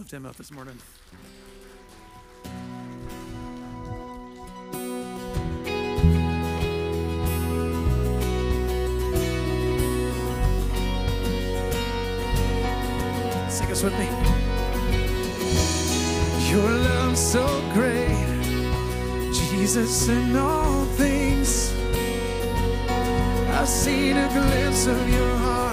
slipped him up this morning. Sing us with me. Your love so great, Jesus, in all things. I've seen a glimpse of your heart.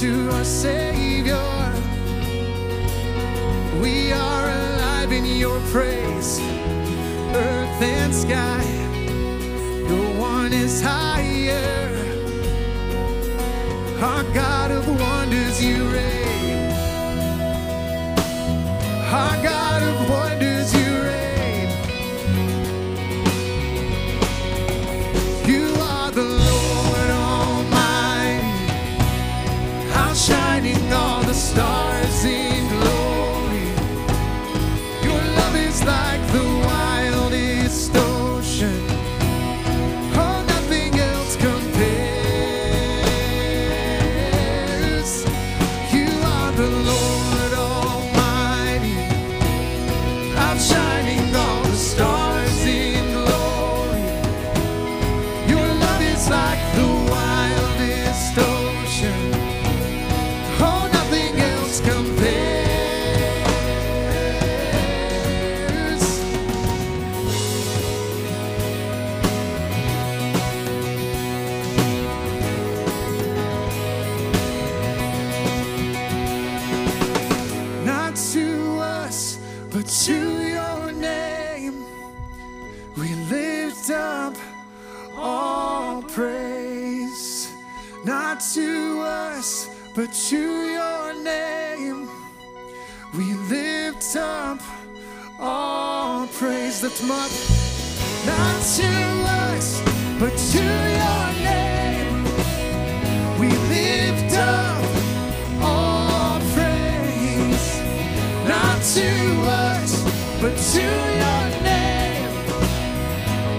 to our Savior. We are alive in your praise, earth and sky. no one is higher. Our God of wonders, you reign. Our God of wonders, you the stars. But to your name we lift up all praise. Not to us, but to your name we lift up all praise. Lift them up. Not to us, but to your name we lift up all praise. Not to us but to your name.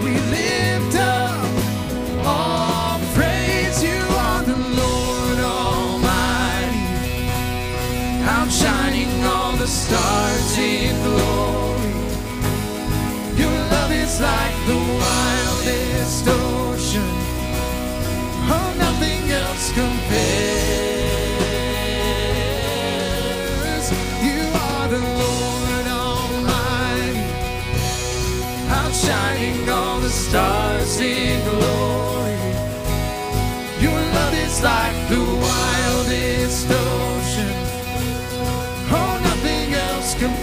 We lift up all praise. You are the Lord Almighty outshining all the stars in glory. Your love is like the wildest ocean. Oh, nothing else compares. Stars in glory. Your love is like the wildest ocean. Oh, nothing else compares.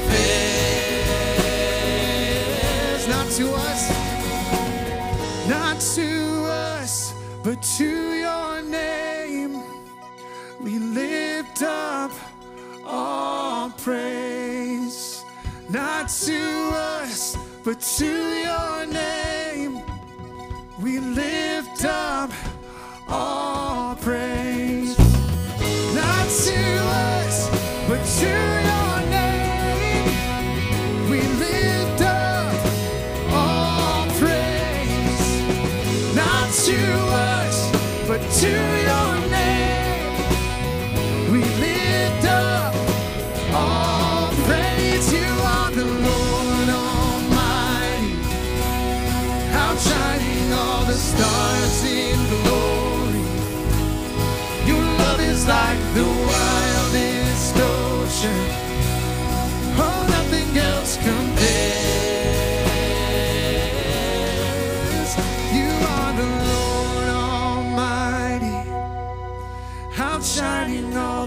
Not to us, not to us, but to your name. We lift up all praise. Not to us, but to your name.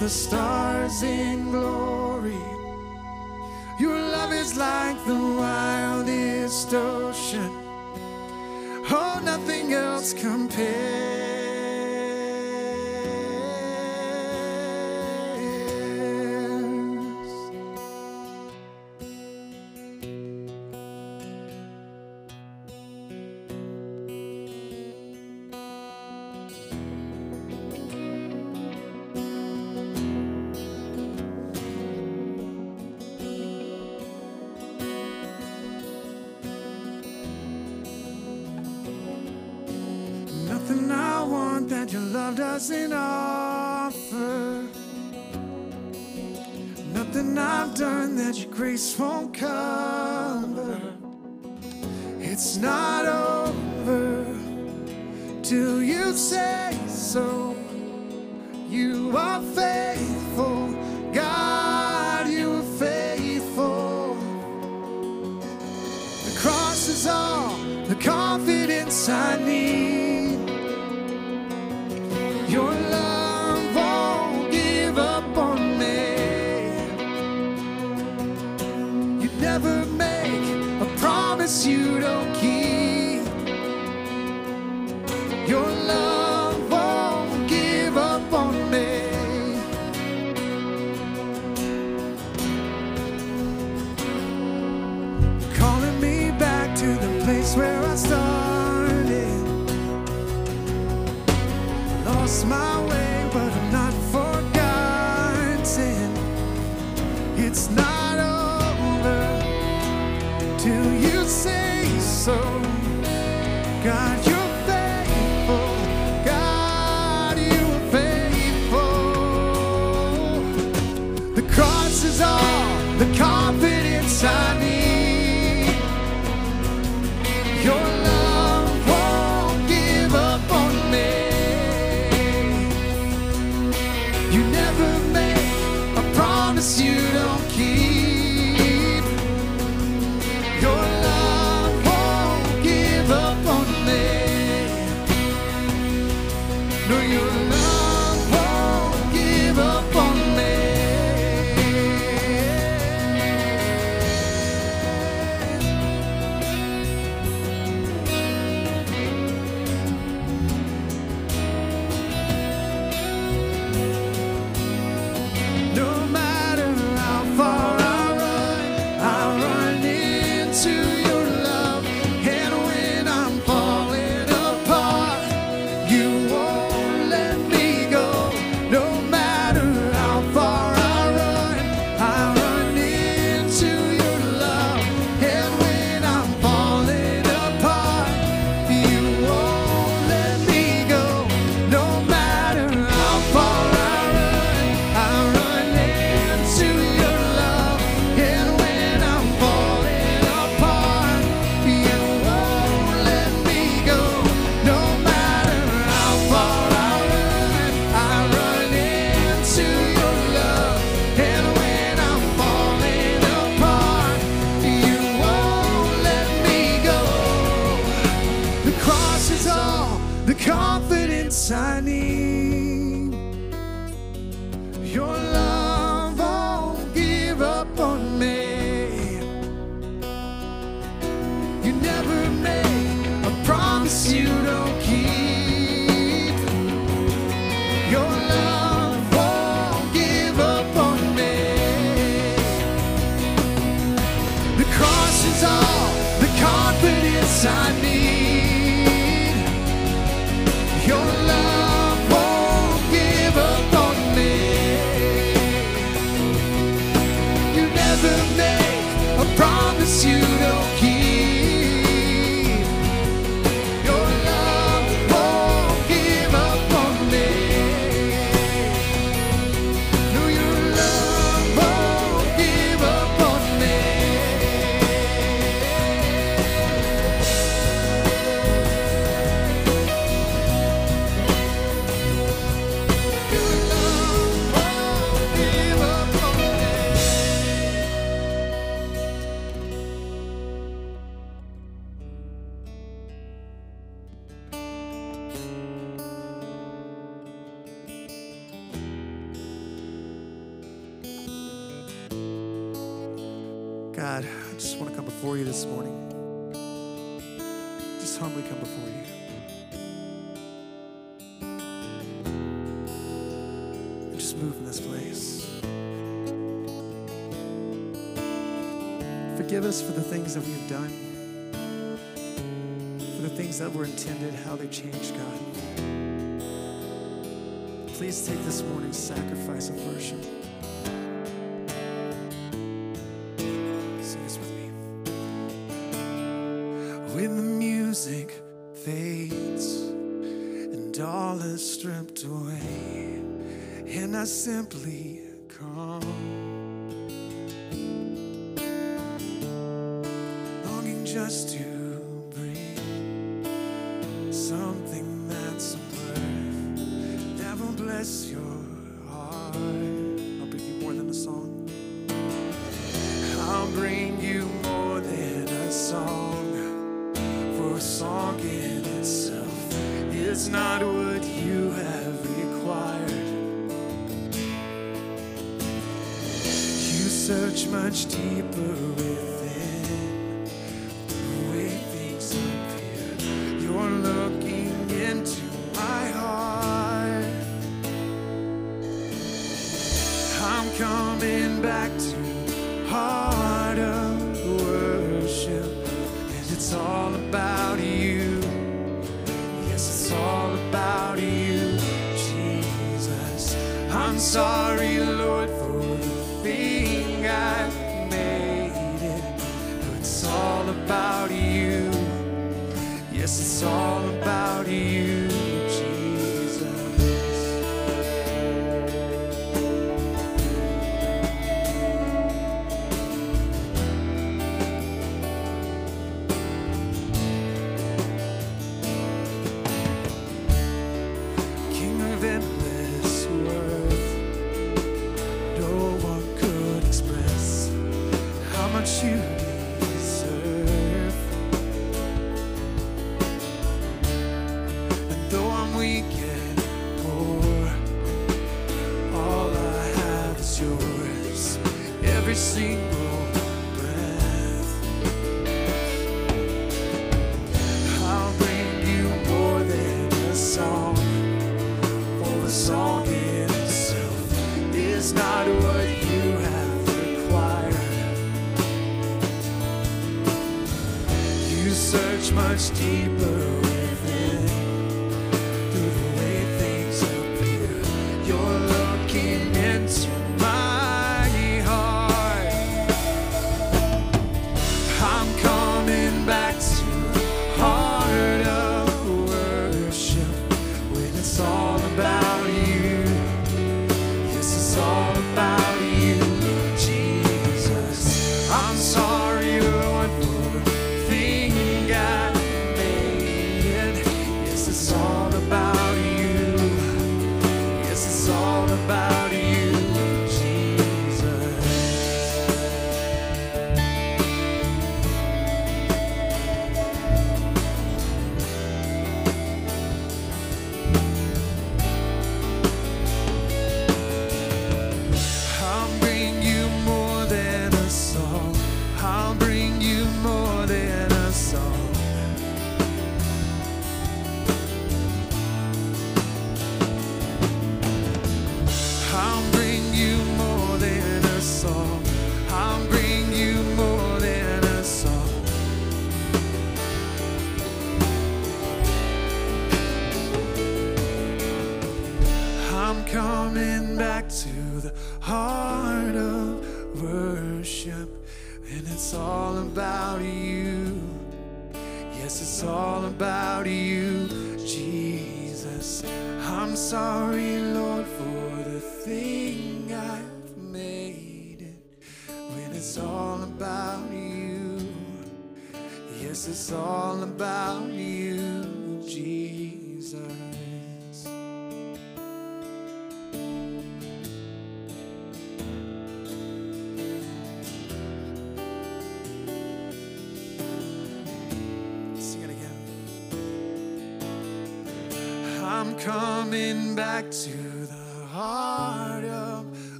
The stars in glory. Your love is like the wildest ocean. Oh, nothing else compares. I've done that your grace won't cover. It's not over till you say so. You are faithful, God, you are faithful. The cross is all the confidence I need. I need your love won't give up on me. You never make a promise you please take this morning's sacrifice of worship. Sing this with me. When the music fades and all is stripped away, and I simply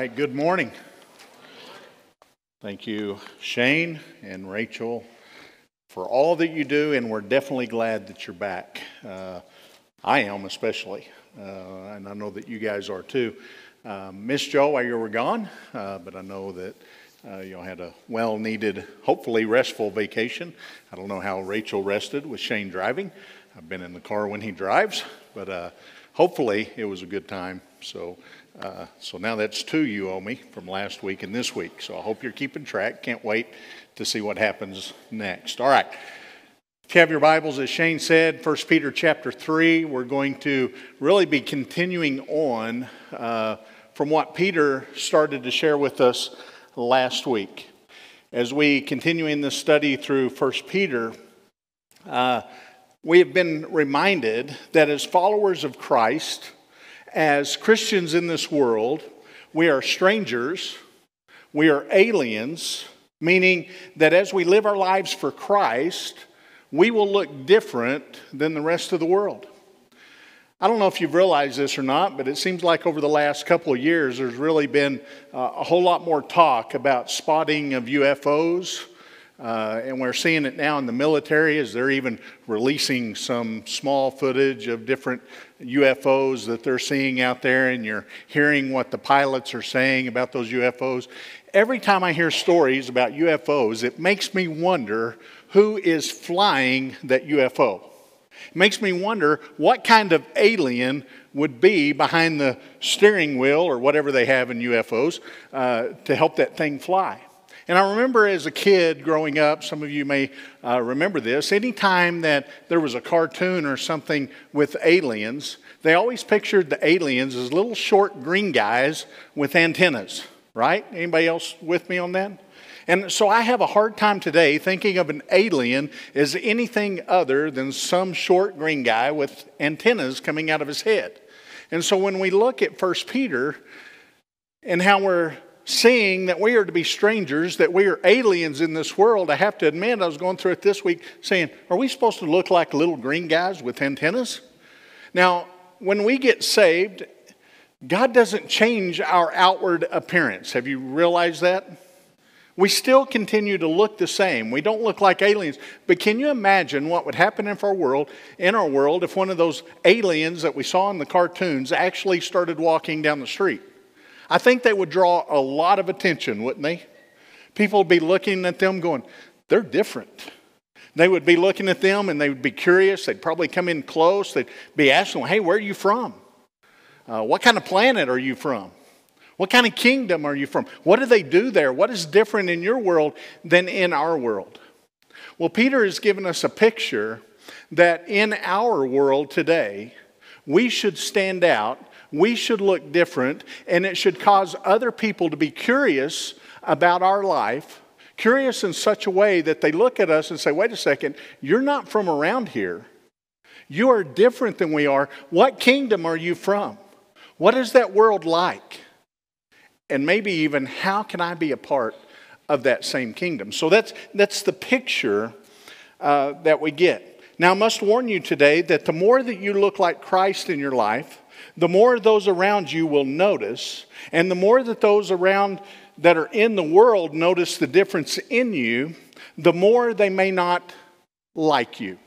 right, good morning. Thank you, Shane and Rachel, for all that you do, and we're definitely glad that you're back. Uh, I am, especially, uh, and I know that you guys are too. Uh, Miss Joe while you were gone, uh, but I know that uh, you all had a well needed, hopefully restful vacation. I don't know how Rachel rested with Shane driving. I've been in the car when he drives, but uh, hopefully it was a good time. So, uh, so now that's two you owe me from last week and this week. So I hope you're keeping track. Can't wait to see what happens next. All right. If you have your Bibles, as Shane said, 1 Peter chapter 3, we're going to really be continuing on uh, from what Peter started to share with us last week. As we continue in this study through 1 Peter, uh, we have been reminded that as followers of Christ, as Christians in this world, we are strangers, we are aliens, meaning that as we live our lives for Christ, we will look different than the rest of the world. I don't know if you've realized this or not, but it seems like over the last couple of years, there's really been uh, a whole lot more talk about spotting of UFOs. Uh, and we're seeing it now in the military as they're even releasing some small footage of different UFOs that they're seeing out there, and you're hearing what the pilots are saying about those UFOs. Every time I hear stories about UFOs, it makes me wonder who is flying that UFO. It makes me wonder what kind of alien would be behind the steering wheel or whatever they have in UFOs uh, to help that thing fly. And I remember as a kid growing up, some of you may uh, remember this, anytime that there was a cartoon or something with aliens, they always pictured the aliens as little short green guys with antennas, right? Anybody else with me on that? And so I have a hard time today thinking of an alien as anything other than some short green guy with antennas coming out of his head. And so when we look at 1 Peter and how we're seeing that we are to be strangers, that we are aliens in this world, I have to admit, I was going through it this week saying, Are we supposed to look like little green guys with antennas? Now, when we get saved, God doesn't change our outward appearance. Have you realized that? We still continue to look the same. We don't look like aliens. But can you imagine what would happen in our world, in our world, if one of those aliens that we saw in the cartoons actually started walking down the street? I think they would draw a lot of attention, wouldn't they? People would be looking at them going, they're different. They would be looking at them and they would be curious. They'd probably come in close. They'd be asking, hey, where are you from? Uh, what kind of planet are you from? What kind of kingdom are you from? What do they do there? What is different in your world than in our world? Well, Peter has given us a picture that in our world today, we should stand out, we should look different, and it should cause other people to be curious about our life, curious in such a way that they look at us and say, wait a second, you're not from around here. You are different than we are. What kingdom are you from? What is that world like? And maybe even how can I be a part of that same kingdom? So that's, that's the picture uh, that we get. Now, I must warn you today that the more that you look like Christ in your life, the more those around you will notice, and the more that those around that are in the world notice the difference in you, the more they may not like you.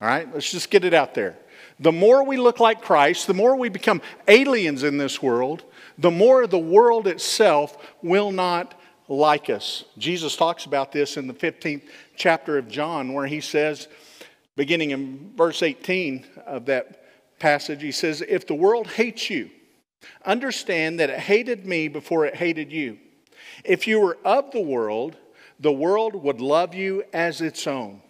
All right, let's just get it out there. The more we look like Christ, the more we become aliens in this world, the more the world itself will not like us. Jesus talks about this in the 15th chapter of John, where he says, beginning in verse 18 of that passage, he says, If the world hates you, understand that it hated me before it hated you. If you were of the world, the world would love you as its own.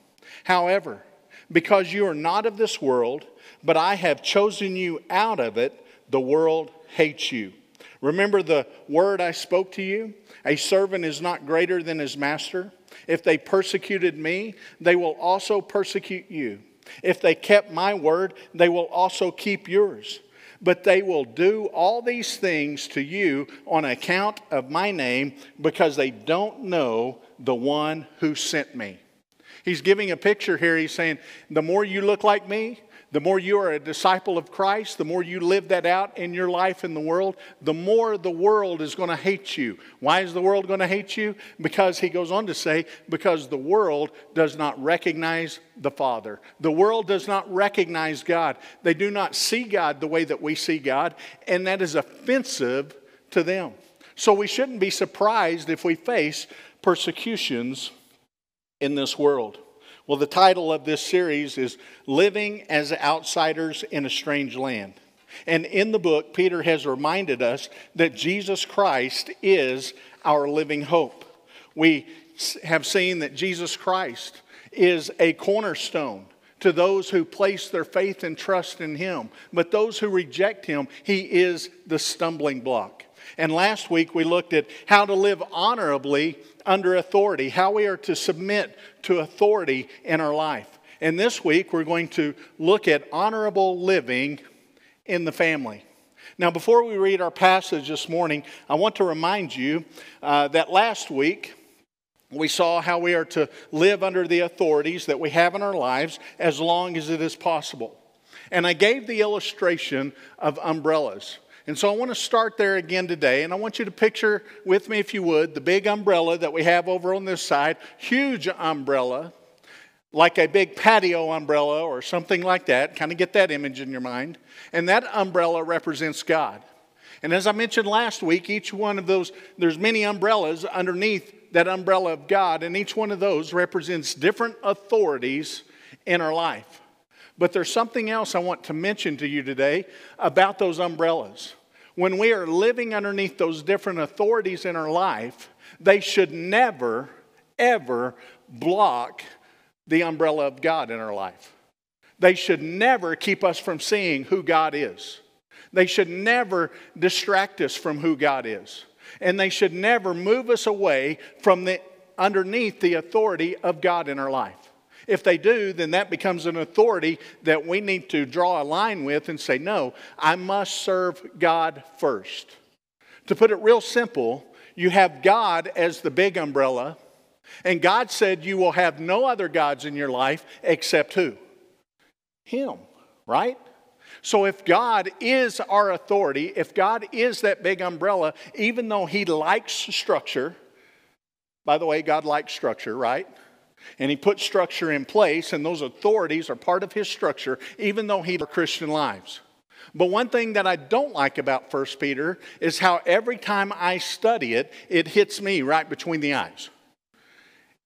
However, because you are not of this world, but I have chosen you out of it, the world hates you. Remember the word I spoke to you? A servant is not greater than his master. If they persecuted me, they will also persecute you. If they kept my word, they will also keep yours. But they will do all these things to you on account of my name because they don't know the one who sent me. He's giving a picture here. He's saying, The more you look like me, the more you are a disciple of Christ, the more you live that out in your life in the world, the more the world is going to hate you. Why is the world going to hate you? Because he goes on to say, because the world does not recognize the Father. The world does not recognize God. They do not see God the way that we see God, and that is offensive to them. So we shouldn't be surprised if we face persecutions in this world. Well, the title of this series is Living as Outsiders in a Strange Land. And in the book, Peter has reminded us that Jesus Christ is our living hope. We have seen that Jesus Christ is a cornerstone to those who place their faith and trust in Him. But those who reject Him, He is the stumbling block. And last week we looked at how to live honorably under authority, how we are to submit to authority in our life. And this week we're going to look at honorable living in the family. Now, before we read our passage this morning, I want to remind you uh, that last week we saw how we are to live under the authorities that we have in our lives as long as it is possible. And I gave the illustration of umbrellas. And so I want to start there again today, and I want you to picture with me, if you would, the big umbrella that we have over on this side, huge umbrella, like a big patio umbrella or something like that. Kind of get that image in your mind. And that umbrella represents God. And as I mentioned last week, each one of those, there's many umbrellas underneath that umbrella of God, and each one of those represents different authorities in our life. But there's something else I want to mention to you today about those umbrellas. When we are living underneath those different authorities in our life, they should never, ever block the umbrella of God in our life. They should never keep us from seeing who God is. They should never distract us from who God is. And they should never move us away from the underneath the authority of God in our life. If they do, then that becomes an authority that we need to draw a line with and say, no, I must serve God first. To put it real simple, you have God as the big umbrella, and God said you will have no other gods in your life except who? Him, right? So if God is our authority, if God is that big umbrella, even though He likes structure, by the way, God likes structure, right? And he put structure in place, and those authorities are part of his structure, even though he Christian lives. But one thing that I don't like about 1 Peter is how every time I study it, it hits me right between the eyes.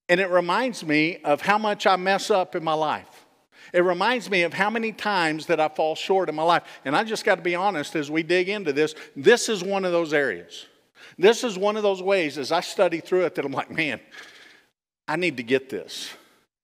And it reminds me of how much I mess up in my life. It reminds me of how many times that I fall short in my life. And I just got to be honest as we dig into this, this is one of those areas. This is one of those ways as I study through it that I'm like, man, I need to get this.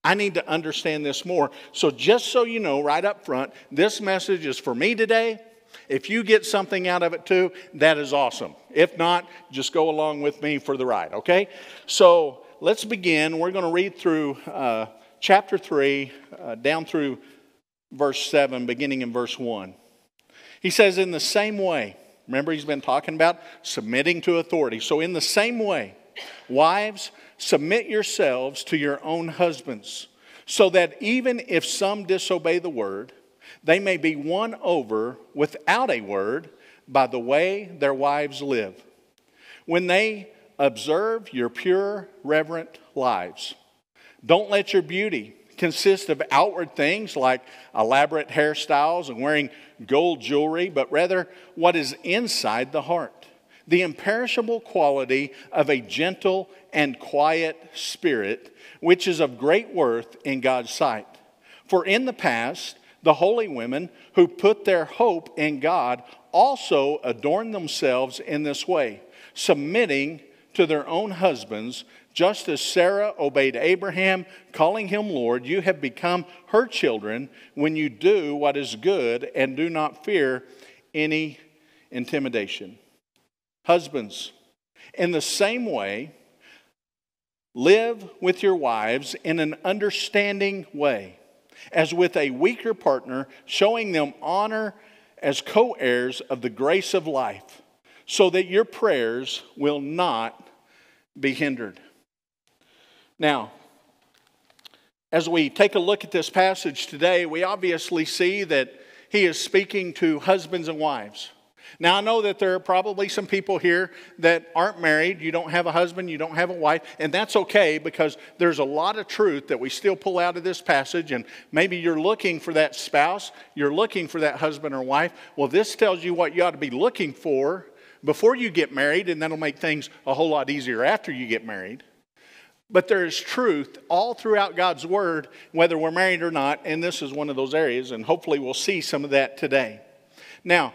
I need to understand this more. So, just so you know, right up front, this message is for me today. If you get something out of it too, that is awesome. If not, just go along with me for the ride, okay? So, let's begin. We're going to read through uh, chapter 3 uh, down through verse 7, beginning in verse 1. He says, In the same way, remember, he's been talking about submitting to authority. So, in the same way, wives, Submit yourselves to your own husbands, so that even if some disobey the word, they may be won over without a word by the way their wives live. When they observe your pure, reverent lives, don't let your beauty consist of outward things like elaborate hairstyles and wearing gold jewelry, but rather what is inside the heart. The imperishable quality of a gentle and quiet spirit, which is of great worth in God's sight. For in the past, the holy women who put their hope in God also adorned themselves in this way, submitting to their own husbands, just as Sarah obeyed Abraham, calling him Lord. You have become her children when you do what is good and do not fear any intimidation. Husbands, in the same way, live with your wives in an understanding way, as with a weaker partner, showing them honor as co heirs of the grace of life, so that your prayers will not be hindered. Now, as we take a look at this passage today, we obviously see that he is speaking to husbands and wives. Now, I know that there are probably some people here that aren't married. You don't have a husband, you don't have a wife, and that's okay because there's a lot of truth that we still pull out of this passage. And maybe you're looking for that spouse, you're looking for that husband or wife. Well, this tells you what you ought to be looking for before you get married, and that'll make things a whole lot easier after you get married. But there is truth all throughout God's Word, whether we're married or not, and this is one of those areas, and hopefully we'll see some of that today. Now,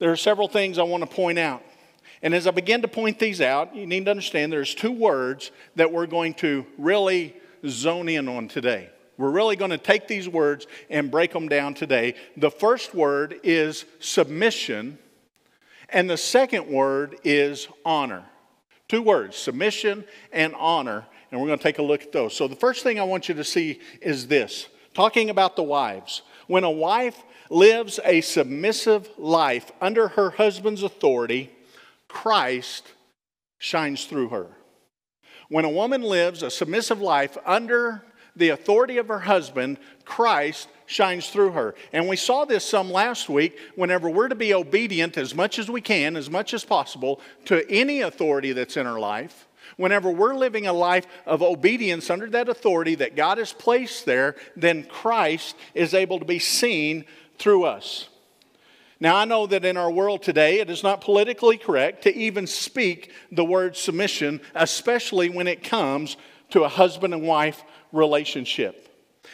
there are several things I want to point out. And as I begin to point these out, you need to understand there's two words that we're going to really zone in on today. We're really going to take these words and break them down today. The first word is submission, and the second word is honor. Two words, submission and honor. And we're going to take a look at those. So, the first thing I want you to see is this talking about the wives. When a wife lives a submissive life under her husband's authority, Christ shines through her. When a woman lives a submissive life under the authority of her husband, Christ shines through her. And we saw this some last week. Whenever we're to be obedient as much as we can, as much as possible, to any authority that's in our life, whenever we're living a life of obedience under that authority that God has placed there, then Christ is able to be seen through us. Now, I know that in our world today, it is not politically correct to even speak the word submission, especially when it comes to a husband and wife relationship.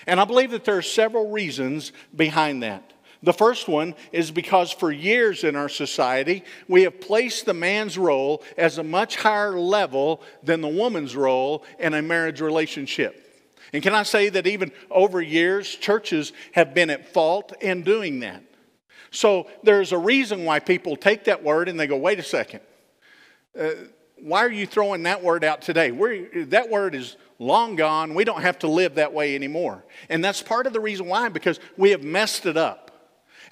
And I believe that there are several reasons behind that. The first one is because for years in our society, we have placed the man's role as a much higher level than the woman's role in a marriage relationship. And can I say that even over years, churches have been at fault in doing that? So there's a reason why people take that word and they go, wait a second. Uh, why are you throwing that word out today? We're, that word is long gone. We don't have to live that way anymore. And that's part of the reason why, because we have messed it up.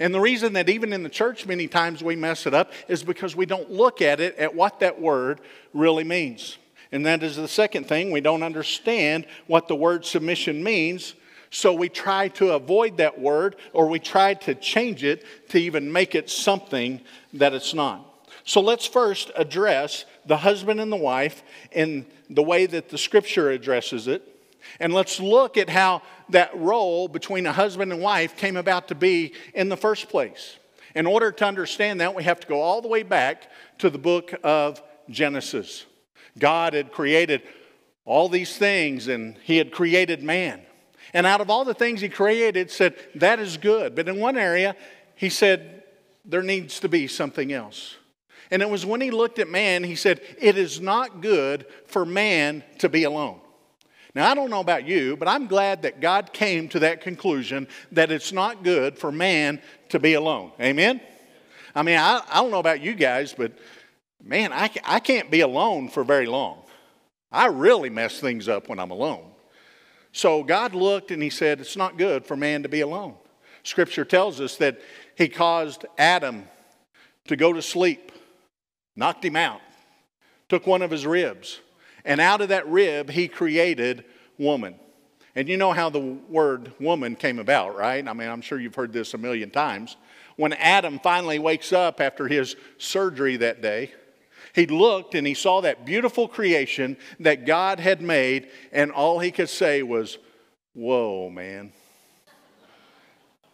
And the reason that even in the church many times we mess it up is because we don't look at it at what that word really means. And that is the second thing. We don't understand what the word submission means. So we try to avoid that word or we try to change it to even make it something that it's not. So let's first address the husband and the wife in the way that the scripture addresses it. And let's look at how that role between a husband and wife came about to be in the first place. In order to understand that, we have to go all the way back to the book of Genesis. God had created all these things and he had created man. And out of all the things he created, said, that is good. But in one area, he said, there needs to be something else. And it was when he looked at man, he said, it is not good for man to be alone. Now, I don't know about you, but I'm glad that God came to that conclusion that it's not good for man to be alone. Amen? I mean, I, I don't know about you guys, but man, I, I can't be alone for very long. I really mess things up when I'm alone. So God looked and he said, It's not good for man to be alone. Scripture tells us that he caused Adam to go to sleep, knocked him out, took one of his ribs, and out of that rib he created woman. And you know how the word woman came about, right? I mean, I'm sure you've heard this a million times. When Adam finally wakes up after his surgery that day, he looked and he saw that beautiful creation that God had made, and all he could say was, Whoa, man.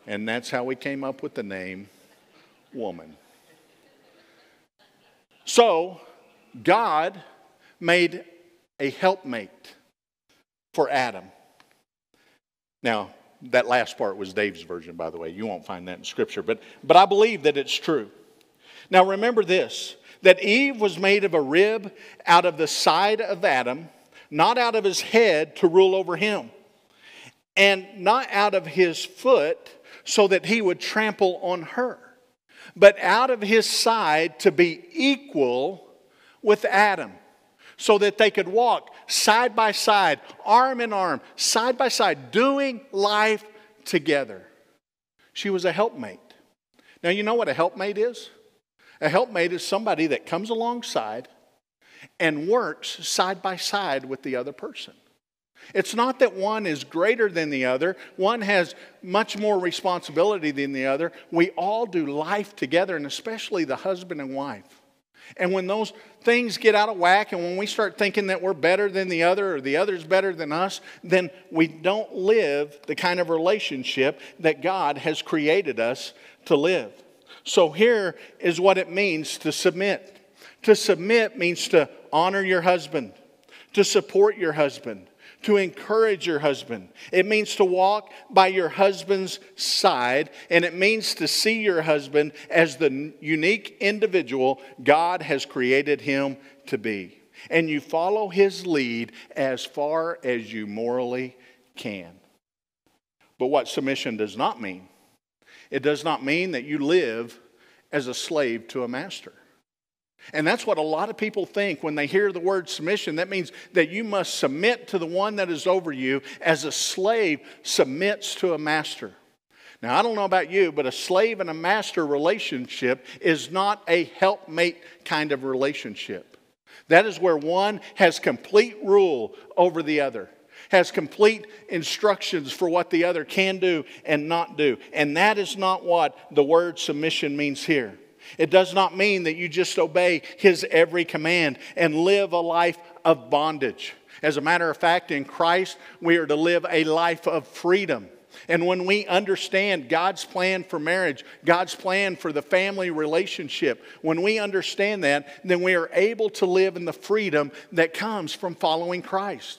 And that's how we came up with the name woman. So, God made a helpmate for Adam. Now, that last part was Dave's version, by the way. You won't find that in Scripture, but, but I believe that it's true. Now, remember this that Eve was made of a rib out of the side of Adam, not out of his head to rule over him, and not out of his foot so that he would trample on her, but out of his side to be equal with Adam so that they could walk side by side, arm in arm, side by side, doing life together. She was a helpmate. Now, you know what a helpmate is? A helpmate is somebody that comes alongside and works side by side with the other person. It's not that one is greater than the other, one has much more responsibility than the other. We all do life together, and especially the husband and wife. And when those things get out of whack and when we start thinking that we're better than the other or the other's better than us, then we don't live the kind of relationship that God has created us to live. So here is what it means to submit. To submit means to honor your husband, to support your husband, to encourage your husband. It means to walk by your husband's side, and it means to see your husband as the unique individual God has created him to be. And you follow his lead as far as you morally can. But what submission does not mean, it does not mean that you live as a slave to a master. And that's what a lot of people think when they hear the word submission. That means that you must submit to the one that is over you as a slave submits to a master. Now, I don't know about you, but a slave and a master relationship is not a helpmate kind of relationship. That is where one has complete rule over the other, has complete instructions for what the other can do and not do. And that is not what the word submission means here. It does not mean that you just obey his every command and live a life of bondage. As a matter of fact, in Christ, we are to live a life of freedom. And when we understand God's plan for marriage, God's plan for the family relationship, when we understand that, then we are able to live in the freedom that comes from following Christ.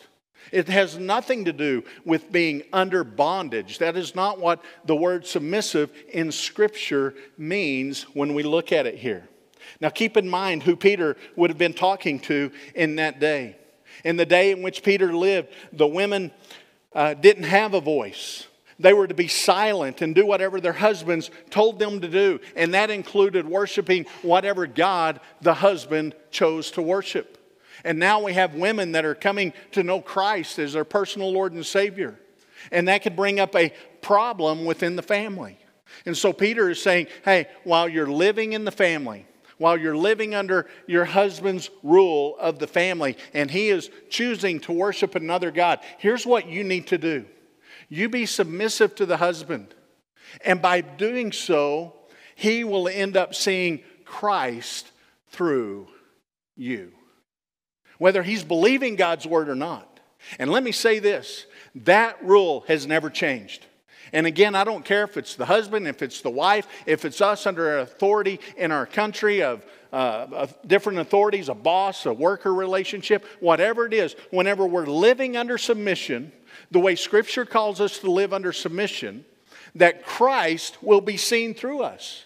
It has nothing to do with being under bondage. That is not what the word submissive in Scripture means when we look at it here. Now, keep in mind who Peter would have been talking to in that day. In the day in which Peter lived, the women uh, didn't have a voice. They were to be silent and do whatever their husbands told them to do. And that included worshiping whatever God the husband chose to worship. And now we have women that are coming to know Christ as their personal Lord and Savior. And that could bring up a problem within the family. And so Peter is saying, hey, while you're living in the family, while you're living under your husband's rule of the family, and he is choosing to worship another God, here's what you need to do you be submissive to the husband. And by doing so, he will end up seeing Christ through you whether he's believing God's word or not. And let me say this that rule has never changed. And again, I don't care if it's the husband, if it's the wife, if it's us under authority in our country of, uh, of different authorities, a boss, a worker relationship, whatever it is, whenever we're living under submission, the way Scripture calls us to live under submission, that Christ will be seen through us.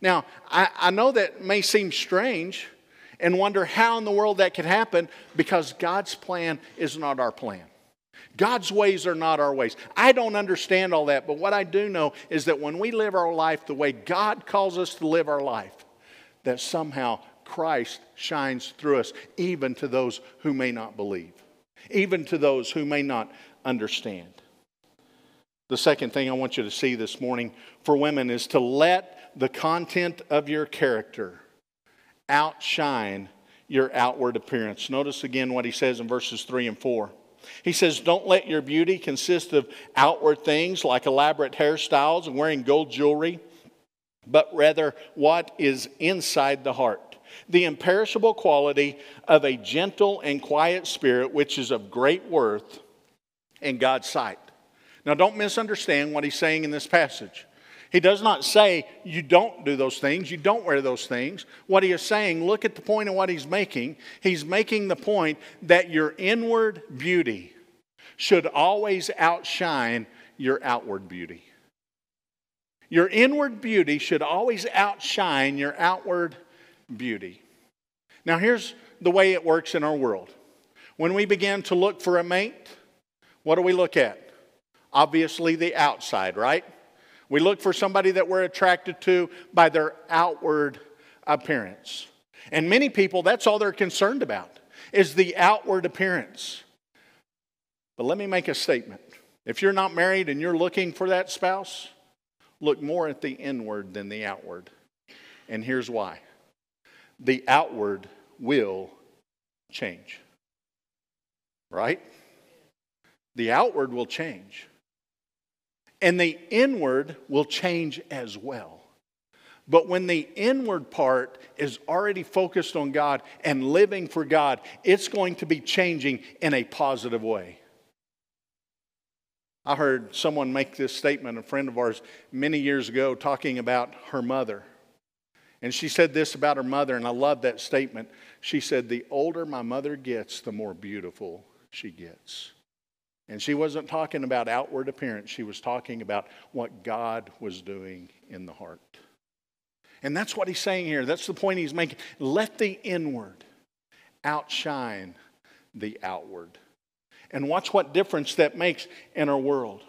Now, I, I know that may seem strange and wonder how in the world that could happen because God's plan is not our plan. God's ways are not our ways. I don't understand all that, but what I do know is that when we live our life the way God calls us to live our life, that somehow Christ shines through us, even to those who may not believe, even to those who may not understand. The second thing I want you to see this morning for women is to let the content of your character outshine your outward appearance. Notice again what he says in verses 3 and 4. He says, Don't let your beauty consist of outward things like elaborate hairstyles and wearing gold jewelry, but rather what is inside the heart. The imperishable quality of a gentle and quiet spirit, which is of great worth in God's sight. Now, don't misunderstand what he's saying in this passage. He does not say you don't do those things, you don't wear those things. What he is saying, look at the point of what he's making. He's making the point that your inward beauty should always outshine your outward beauty. Your inward beauty should always outshine your outward beauty. Now, here's the way it works in our world. When we begin to look for a mate, what do we look at? Obviously, the outside, right? We look for somebody that we're attracted to by their outward appearance. And many people, that's all they're concerned about, is the outward appearance. But let me make a statement. If you're not married and you're looking for that spouse, look more at the inward than the outward. And here's why the outward will change. Right? The outward will change and the inward will change as well. But when the inward part is already focused on God and living for God, it's going to be changing in a positive way. I heard someone make this statement, a friend of ours, many years ago, talking about her mother. And she said this about her mother, and I love that statement. She said, The older my mother gets, the more beautiful she gets. And she wasn't talking about outward appearance, she was talking about what God was doing in the heart. And that's what he's saying here. That's the point he's making. Let the inward outshine the outward. And watch what difference that makes in our world.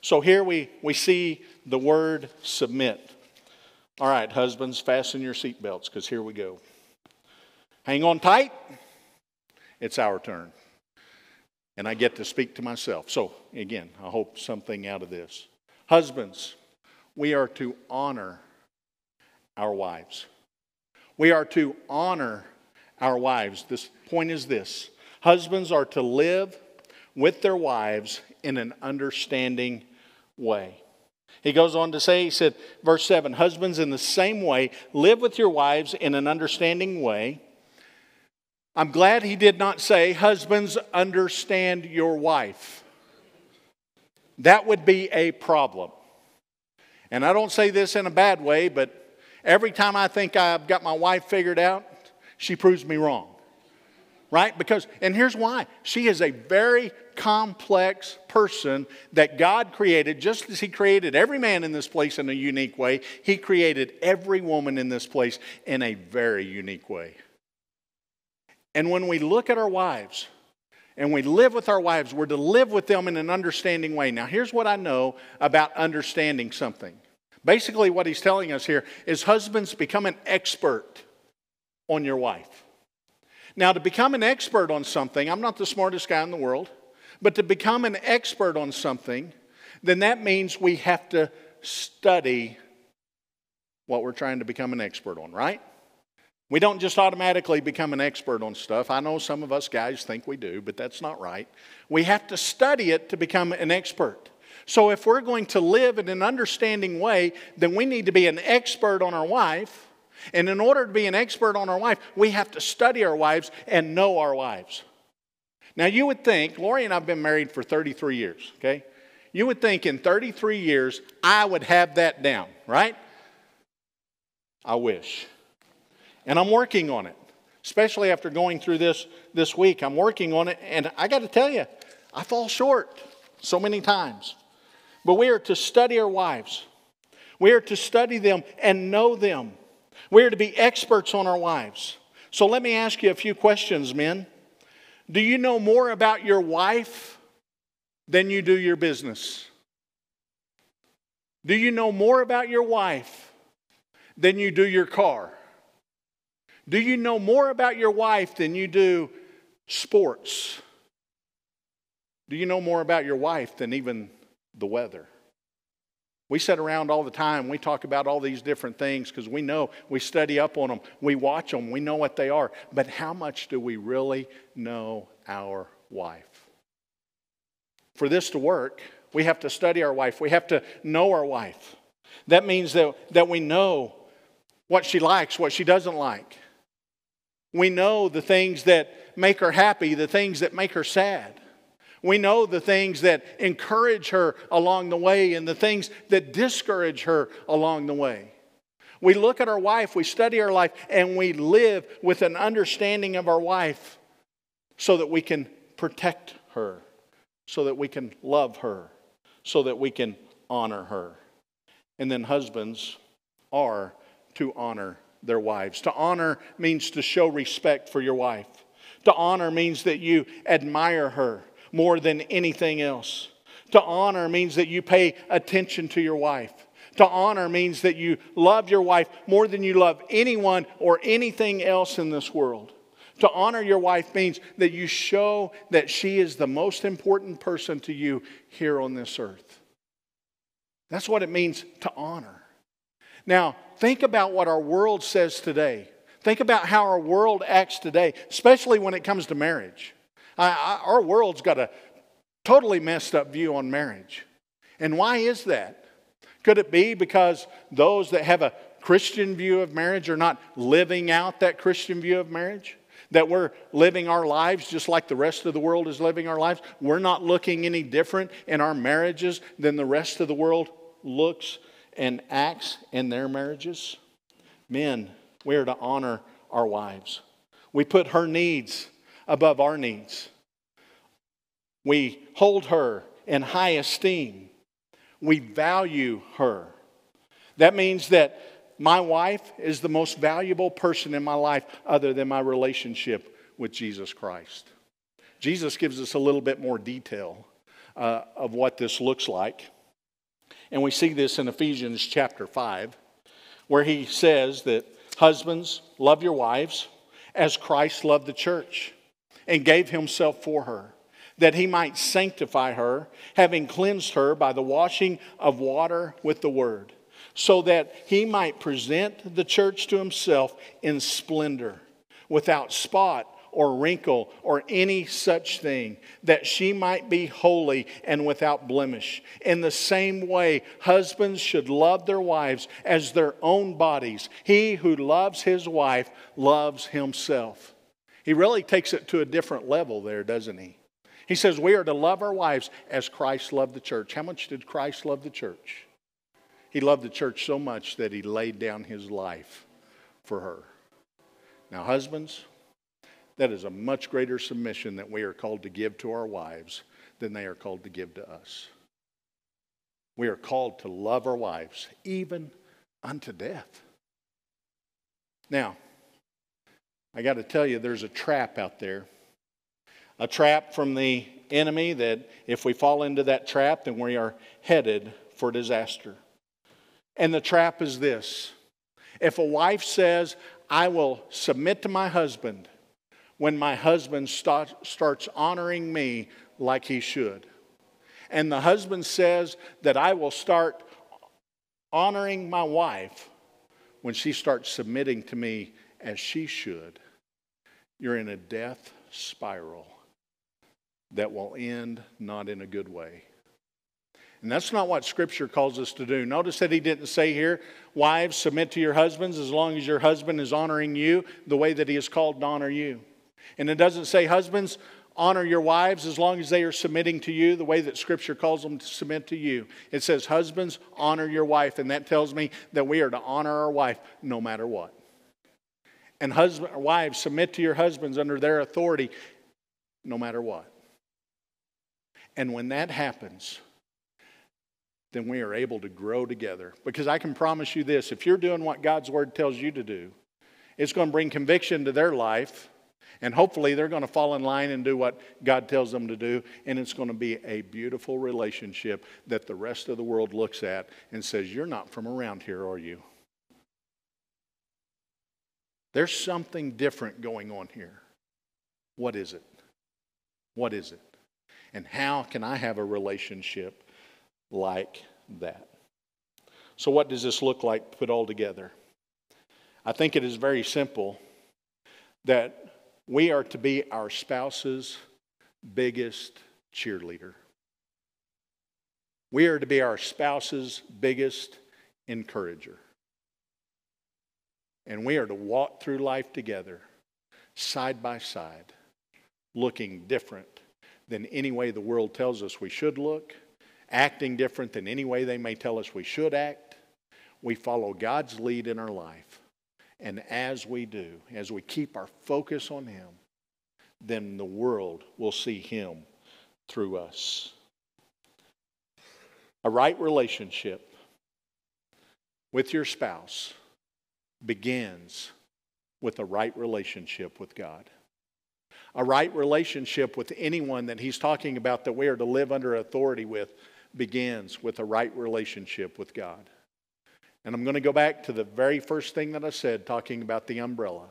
So here we, we see the word submit. All right, husbands, fasten your seatbelts because here we go. Hang on tight. It's our turn and I get to speak to myself. So, again, I hope something out of this. Husbands, we are to honor our wives. We are to honor our wives. This point is this husbands are to live with their wives in an understanding way. He goes on to say, he said, verse 7 Husbands, in the same way, live with your wives in an understanding way I'm glad he did not say, Husbands, understand your wife. That would be a problem. And I don't say this in a bad way, but every time I think I've got my wife figured out, she proves me wrong. Right? Because, and here's why she is a very complex person that God created, just as He created every man in this place in a unique way, He created every woman in this place in a very unique way. And when we look at our wives and we live with our wives, we're to live with them in an understanding way. Now, here's what I know about understanding something. Basically, what he's telling us here is husbands become an expert on your wife. Now, to become an expert on something, I'm not the smartest guy in the world, but to become an expert on something, then that means we have to study what we're trying to become an expert on, right? We don't just automatically become an expert on stuff. I know some of us guys think we do, but that's not right. We have to study it to become an expert. So if we're going to live in an understanding way, then we need to be an expert on our wife. And in order to be an expert on our wife, we have to study our wives and know our wives. Now, you would think, Lori and I have been married for 33 years, okay? You would think in 33 years I would have that down, right? I wish. And I'm working on it, especially after going through this this week. I'm working on it, and I got to tell you, I fall short so many times. But we are to study our wives, we are to study them and know them. We are to be experts on our wives. So let me ask you a few questions, men. Do you know more about your wife than you do your business? Do you know more about your wife than you do your car? Do you know more about your wife than you do sports? Do you know more about your wife than even the weather? We sit around all the time. We talk about all these different things because we know, we study up on them, we watch them, we know what they are. But how much do we really know our wife? for this to work, we have to study our wife. We have to know our wife. That means that, that we know what she likes, what she doesn't like. We know the things that make her happy, the things that make her sad. We know the things that encourage her along the way and the things that discourage her along the way. We look at our wife, we study our life, and we live with an understanding of our wife so that we can protect her, so that we can love her, so that we can honor her. And then husbands are to honor their wives. To honor means to show respect for your wife. To honor means that you admire her more than anything else. To honor means that you pay attention to your wife. To honor means that you love your wife more than you love anyone or anything else in this world. To honor your wife means that you show that she is the most important person to you here on this earth. That's what it means to honor. Now, think about what our world says today. Think about how our world acts today, especially when it comes to marriage. I, I, our world's got a totally messed up view on marriage. And why is that? Could it be because those that have a Christian view of marriage are not living out that Christian view of marriage? That we're living our lives just like the rest of the world is living our lives? We're not looking any different in our marriages than the rest of the world looks and acts in their marriages? Men, we are to honor our wives. We put her needs above our needs. We hold her in high esteem. We value her. That means that my wife is the most valuable person in my life other than my relationship with Jesus Christ. Jesus gives us a little bit more detail uh, of what this looks like. And we see this in Ephesians chapter 5, where he says that husbands, love your wives as Christ loved the church and gave himself for her, that he might sanctify her, having cleansed her by the washing of water with the word, so that he might present the church to himself in splendor, without spot or wrinkle or any such thing, that she might be holy and without blemish. In the same way, husbands should love their wives as their own bodies. He who loves his wife loves himself. He really takes it to a different level there, doesn't he? He says, We are to love our wives as Christ loved the church. How much did Christ love the church? He loved the church so much that he laid down his life for her. Now, husbands, that is a much greater submission that we are called to give to our wives than they are called to give to us. We are called to love our wives, even unto death. Now, I got to tell you, there's a trap out there. A trap from the enemy that if we fall into that trap, then we are headed for disaster. And the trap is this if a wife says, I will submit to my husband when my husband start, starts honoring me like he should, and the husband says that I will start honoring my wife when she starts submitting to me as she should, you're in a death spiral that will end not in a good way. And that's not what Scripture calls us to do. Notice that he didn't say here, wives, submit to your husbands as long as your husband is honoring you the way that he is called to honor you. And it doesn't say, husbands, honor your wives as long as they are submitting to you the way that Scripture calls them to submit to you. It says, husbands, honor your wife. And that tells me that we are to honor our wife no matter what. And husband, wives, submit to your husbands under their authority no matter what. And when that happens, then we are able to grow together. Because I can promise you this if you're doing what God's word tells you to do, it's going to bring conviction to their life. And hopefully, they're going to fall in line and do what God tells them to do. And it's going to be a beautiful relationship that the rest of the world looks at and says, You're not from around here, are you? There's something different going on here. What is it? What is it? And how can I have a relationship like that? So, what does this look like put all together? I think it is very simple that we are to be our spouse's biggest cheerleader. We are to be our spouse's biggest encourager. And we are to walk through life together, side by side, looking different than any way the world tells us we should look, acting different than any way they may tell us we should act. We follow God's lead in our life. And as we do, as we keep our focus on Him, then the world will see Him through us. A right relationship with your spouse begins with a right relationship with God. A right relationship with anyone that he's talking about that we are to live under authority with begins with a right relationship with God. And I'm going to go back to the very first thing that I said, talking about the umbrella.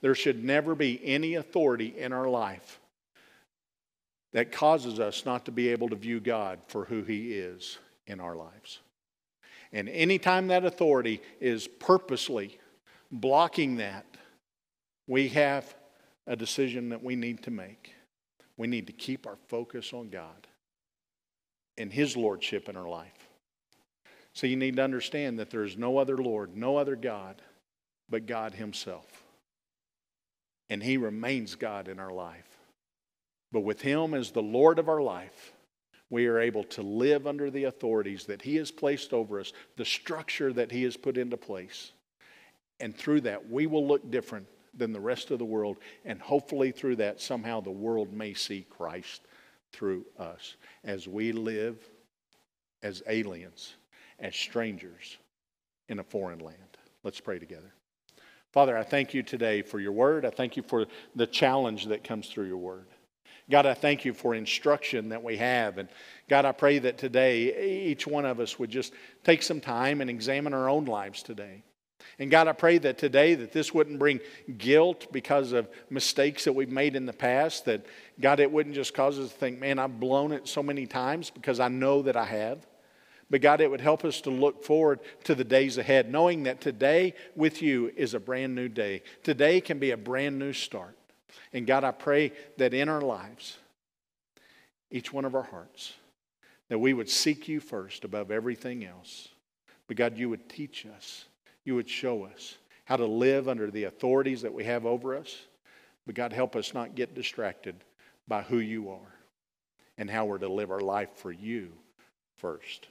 There should never be any authority in our life that causes us not to be able to view God for who He is in our lives. And anytime that authority is purposely blocking that, we have a decision that we need to make. We need to keep our focus on God and His Lordship in our life. So you need to understand that there is no other Lord, no other God but God Himself. And He remains God in our life. But with Him as the Lord of our life, we are able to live under the authorities that He has placed over us, the structure that He has put into place. And through that, we will look different than the rest of the world. And hopefully, through that, somehow the world may see Christ through us as we live as aliens, as strangers in a foreign land. Let's pray together. Father, I thank you today for your word. I thank you for the challenge that comes through your word. God, I thank you for instruction that we have. And God, I pray that today each one of us would just take some time and examine our own lives today. And God, I pray that today that this wouldn't bring guilt because of mistakes that we've made in the past, that God, it wouldn't just cause us to think, man, I've blown it so many times because I know that I have. But God, it would help us to look forward to the days ahead, knowing that today with you is a brand new day. Today can be a brand new start. And God, I pray that in our lives, each one of our hearts, that we would seek you first above everything else. But God, you would teach us, you would show us how to live under the authorities that we have over us. But God, help us not get distracted by who you are and how we're to live our life for you first.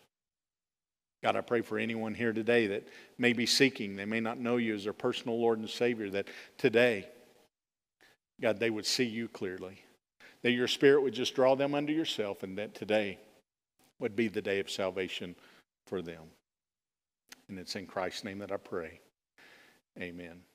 God, I pray for anyone here today that may be seeking, they may not know you as their personal Lord and Savior, that today, God, they would see you clearly. That your spirit would just draw them unto yourself, and that today would be the day of salvation for them. And it's in Christ's name that I pray. Amen.